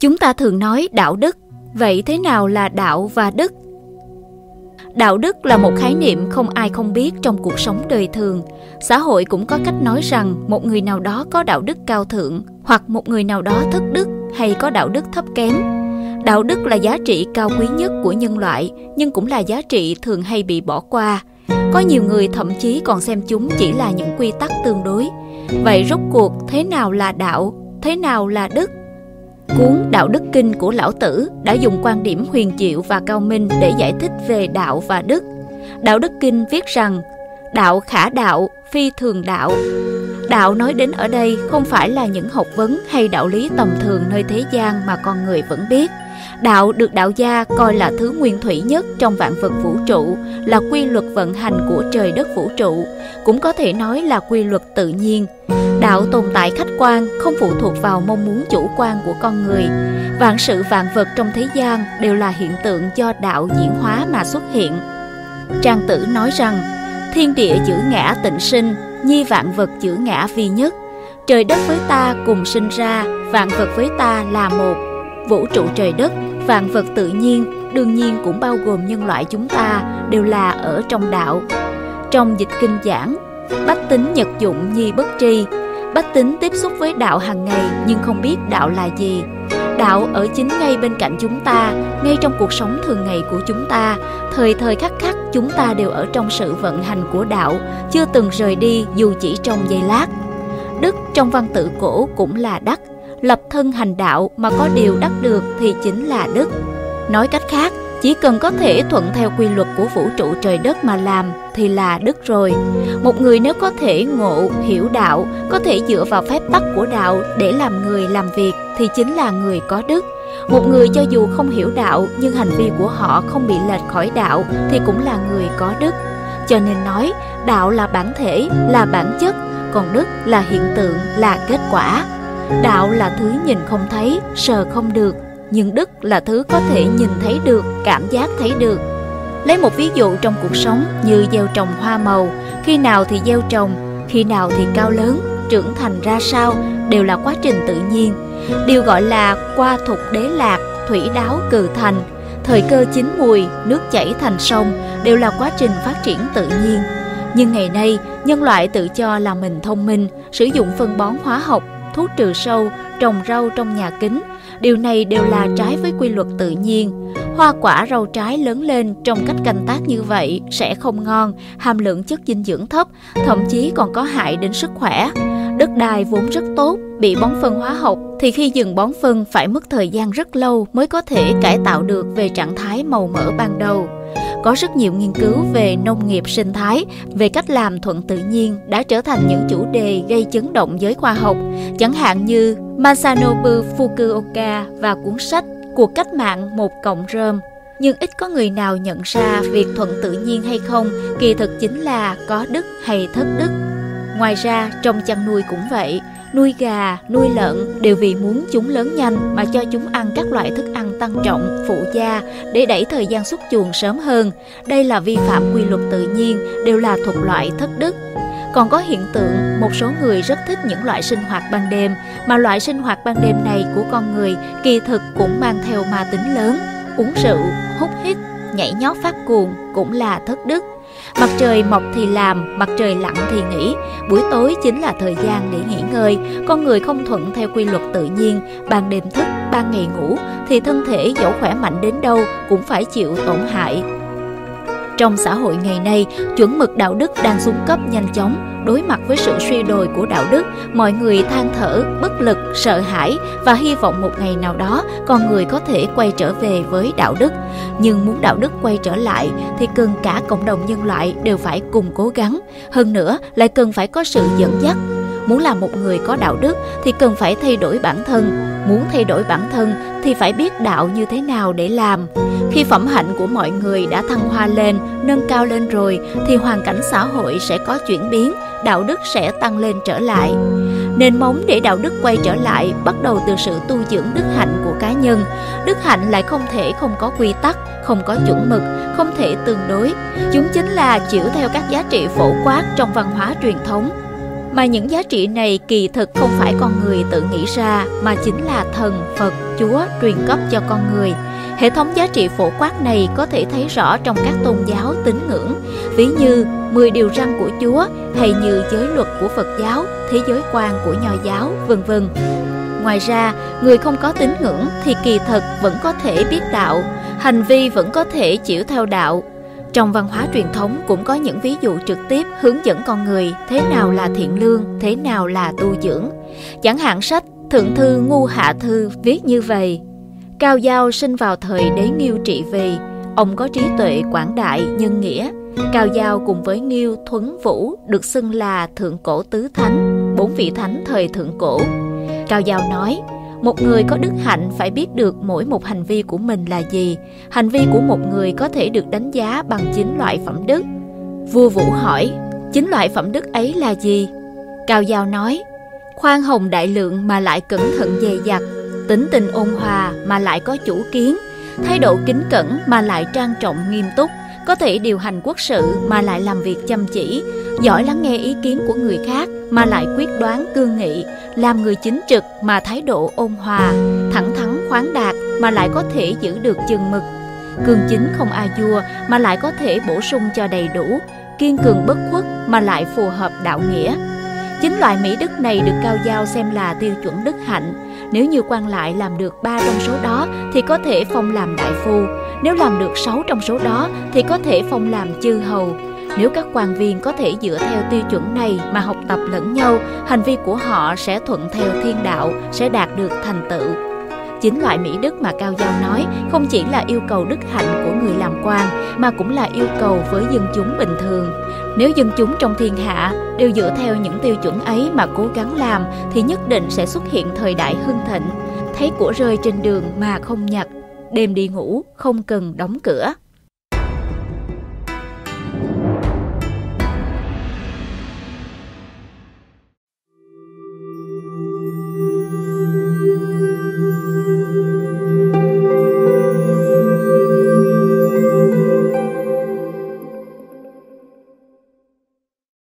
Chúng ta thường nói đạo đức, vậy thế nào là đạo và đức? Đạo đức là một khái niệm không ai không biết trong cuộc sống đời thường. Xã hội cũng có cách nói rằng một người nào đó có đạo đức cao thượng hoặc một người nào đó thất đức hay có đạo đức thấp kém. Đạo đức là giá trị cao quý nhất của nhân loại, nhưng cũng là giá trị thường hay bị bỏ qua. Có nhiều người thậm chí còn xem chúng chỉ là những quy tắc tương đối. Vậy rốt cuộc thế nào là đạo, thế nào là đức? Cuốn Đạo Đức Kinh của Lão Tử đã dùng quan điểm huyền diệu và cao minh để giải thích về đạo và đức. Đạo Đức Kinh viết rằng, đạo khả đạo, phi thường đạo. Đạo nói đến ở đây không phải là những học vấn hay đạo lý tầm thường nơi thế gian mà con người vẫn biết. Đạo được đạo gia coi là thứ nguyên thủy nhất trong vạn vật vũ trụ, là quy luật vận hành của trời đất vũ trụ, cũng có thể nói là quy luật tự nhiên. Đạo tồn tại khách quan, không phụ thuộc vào mong muốn chủ quan của con người. Vạn sự vạn vật trong thế gian đều là hiện tượng do đạo diễn hóa mà xuất hiện. Trang tử nói rằng, thiên địa chữ ngã tịnh sinh, nhi vạn vật chữ ngã vi nhất. Trời đất với ta cùng sinh ra, vạn vật với ta là một. Vũ trụ trời đất, vạn vật tự nhiên, đương nhiên cũng bao gồm nhân loại chúng ta, đều là ở trong đạo. Trong dịch kinh giảng, bách tính nhật dụng nhi bất tri, bách tính tiếp xúc với đạo hàng ngày nhưng không biết đạo là gì. Đạo ở chính ngay bên cạnh chúng ta, ngay trong cuộc sống thường ngày của chúng ta, thời thời khắc khắc chúng ta đều ở trong sự vận hành của đạo, chưa từng rời đi dù chỉ trong giây lát. Đức trong văn tự cổ cũng là đắc, lập thân hành đạo mà có điều đắc được thì chính là đức. Nói cách khác, chỉ cần có thể thuận theo quy luật của vũ trụ trời đất mà làm thì là đức rồi. Một người nếu có thể ngộ, hiểu đạo, có thể dựa vào phép tắc của đạo để làm người làm việc thì chính là người có đức. Một người cho dù không hiểu đạo nhưng hành vi của họ không bị lệch khỏi đạo thì cũng là người có đức. Cho nên nói, đạo là bản thể, là bản chất, còn đức là hiện tượng, là kết quả. Đạo là thứ nhìn không thấy, sờ không được, nhưng đức là thứ có thể nhìn thấy được, cảm giác thấy được. Lấy một ví dụ trong cuộc sống như gieo trồng hoa màu, khi nào thì gieo trồng, khi nào thì cao lớn, trưởng thành ra sao đều là quá trình tự nhiên. Điều gọi là qua thục đế lạc, thủy đáo cừ thành, thời cơ chín mùi, nước chảy thành sông đều là quá trình phát triển tự nhiên. Nhưng ngày nay, nhân loại tự cho là mình thông minh, sử dụng phân bón hóa học, thuốc trừ sâu, trồng rau trong nhà kính, Điều này đều là trái với quy luật tự nhiên. Hoa quả rau trái lớn lên trong cách canh tác như vậy sẽ không ngon, hàm lượng chất dinh dưỡng thấp, thậm chí còn có hại đến sức khỏe. Đất đai vốn rất tốt, bị bón phân hóa học thì khi dừng bón phân phải mất thời gian rất lâu mới có thể cải tạo được về trạng thái màu mỡ ban đầu. Có rất nhiều nghiên cứu về nông nghiệp sinh thái, về cách làm thuận tự nhiên đã trở thành những chủ đề gây chấn động giới khoa học, chẳng hạn như Masanobu Fukuoka và cuốn sách Cuộc cách mạng một cộng rơm. Nhưng ít có người nào nhận ra việc thuận tự nhiên hay không kỳ thực chính là có đức hay thất đức. Ngoài ra, trong chăn nuôi cũng vậy, nuôi gà, nuôi lợn đều vì muốn chúng lớn nhanh mà cho chúng ăn các loại thức ăn tăng trọng, phụ gia để đẩy thời gian xuất chuồng sớm hơn. Đây là vi phạm quy luật tự nhiên, đều là thuộc loại thất đức. Còn có hiện tượng một số người rất thích những loại sinh hoạt ban đêm mà loại sinh hoạt ban đêm này của con người kỳ thực cũng mang theo ma tính lớn. Uống rượu, hút hít, nhảy nhót phát cuồng cũng là thất đức. Mặt trời mọc thì làm, mặt trời lặn thì nghỉ. Buổi tối chính là thời gian để nghỉ ngơi. Con người không thuận theo quy luật tự nhiên, ban đêm thức, ban ngày ngủ, thì thân thể dẫu khỏe mạnh đến đâu cũng phải chịu tổn hại. Trong xã hội ngày nay, chuẩn mực đạo đức đang xuống cấp nhanh chóng. Đối mặt với sự suy đồi của đạo đức, mọi người than thở, bất lực, sợ hãi và hy vọng một ngày nào đó con người có thể quay trở về với đạo đức. Nhưng muốn đạo đức quay trở lại thì cần cả cộng đồng nhân loại đều phải cùng cố gắng. Hơn nữa, lại cần phải có sự dẫn dắt, Muốn làm một người có đạo đức thì cần phải thay đổi bản thân. Muốn thay đổi bản thân thì phải biết đạo như thế nào để làm. Khi phẩm hạnh của mọi người đã thăng hoa lên, nâng cao lên rồi thì hoàn cảnh xã hội sẽ có chuyển biến, đạo đức sẽ tăng lên trở lại. Nền móng để đạo đức quay trở lại bắt đầu từ sự tu dưỡng đức hạnh của cá nhân. Đức hạnh lại không thể không có quy tắc, không có chuẩn mực, không thể tương đối. Chúng chính là chịu theo các giá trị phổ quát trong văn hóa truyền thống mà những giá trị này kỳ thực không phải con người tự nghĩ ra mà chính là thần, Phật, Chúa truyền cấp cho con người. Hệ thống giá trị phổ quát này có thể thấy rõ trong các tôn giáo tín ngưỡng, ví như 10 điều răn của Chúa hay như giới luật của Phật giáo, thế giới quan của Nho giáo, vân vân. Ngoài ra, người không có tín ngưỡng thì kỳ thực vẫn có thể biết đạo, hành vi vẫn có thể chịu theo đạo. Trong văn hóa truyền thống cũng có những ví dụ trực tiếp hướng dẫn con người thế nào là thiện lương, thế nào là tu dưỡng. Chẳng hạn sách Thượng thư Ngu Hạ Thư viết như vậy. Cao Giao sinh vào thời đế Nghiêu trị vì, ông có trí tuệ quảng đại, nhân nghĩa. Cao Giao cùng với Nghiêu, Thuấn, Vũ được xưng là Thượng Cổ Tứ Thánh, bốn vị thánh thời Thượng Cổ. Cao Giao nói, một người có đức hạnh phải biết được mỗi một hành vi của mình là gì. Hành vi của một người có thể được đánh giá bằng chín loại phẩm đức. Vua Vũ hỏi, chín loại phẩm đức ấy là gì? Cao Giao nói, khoan hồng đại lượng mà lại cẩn thận dè dặt, tính tình ôn hòa mà lại có chủ kiến, thái độ kính cẩn mà lại trang trọng nghiêm túc, có thể điều hành quốc sự mà lại làm việc chăm chỉ, giỏi lắng nghe ý kiến của người khác mà lại quyết đoán cương nghị, làm người chính trực mà thái độ ôn hòa, thẳng thắn khoáng đạt mà lại có thể giữ được chừng mực, cương chính không a vua mà lại có thể bổ sung cho đầy đủ, kiên cường bất khuất mà lại phù hợp đạo nghĩa. Chính loại mỹ đức này được cao giao xem là tiêu chuẩn đức hạnh. Nếu như quan lại làm được ba trong số đó thì có thể phong làm đại phu. Nếu làm được sáu trong số đó thì có thể phong làm chư hầu. Nếu các quan viên có thể dựa theo tiêu chuẩn này mà học tập lẫn nhau, hành vi của họ sẽ thuận theo thiên đạo, sẽ đạt được thành tựu. Chính loại mỹ đức mà Cao Giao nói không chỉ là yêu cầu đức hạnh của người làm quan mà cũng là yêu cầu với dân chúng bình thường. Nếu dân chúng trong thiên hạ đều dựa theo những tiêu chuẩn ấy mà cố gắng làm thì nhất định sẽ xuất hiện thời đại hưng thịnh, thấy của rơi trên đường mà không nhặt, đêm đi ngủ không cần đóng cửa.